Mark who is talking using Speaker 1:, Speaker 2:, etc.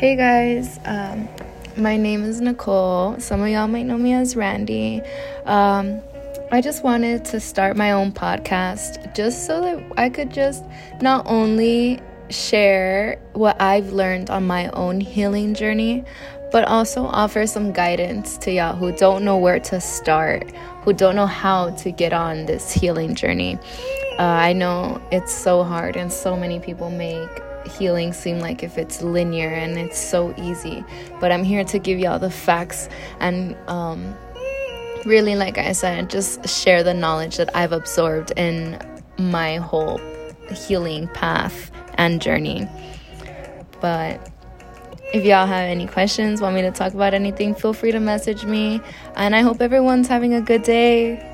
Speaker 1: Hey guys, um, my name is Nicole. Some of y'all might know me as Randy. Um, I just wanted to start my own podcast just so that I could just not only share what I've learned on my own healing journey, but also offer some guidance to y'all who don't know where to start, who don't know how to get on this healing journey. Uh, I know it's so hard, and so many people make healing seem like if it's linear and it's so easy. But I'm here to give y'all the facts and um, really, like I said, just share the knowledge that I've absorbed in my whole healing path and journey. But if y'all have any questions, want me to talk about anything, feel free to message me. And I hope everyone's having a good day.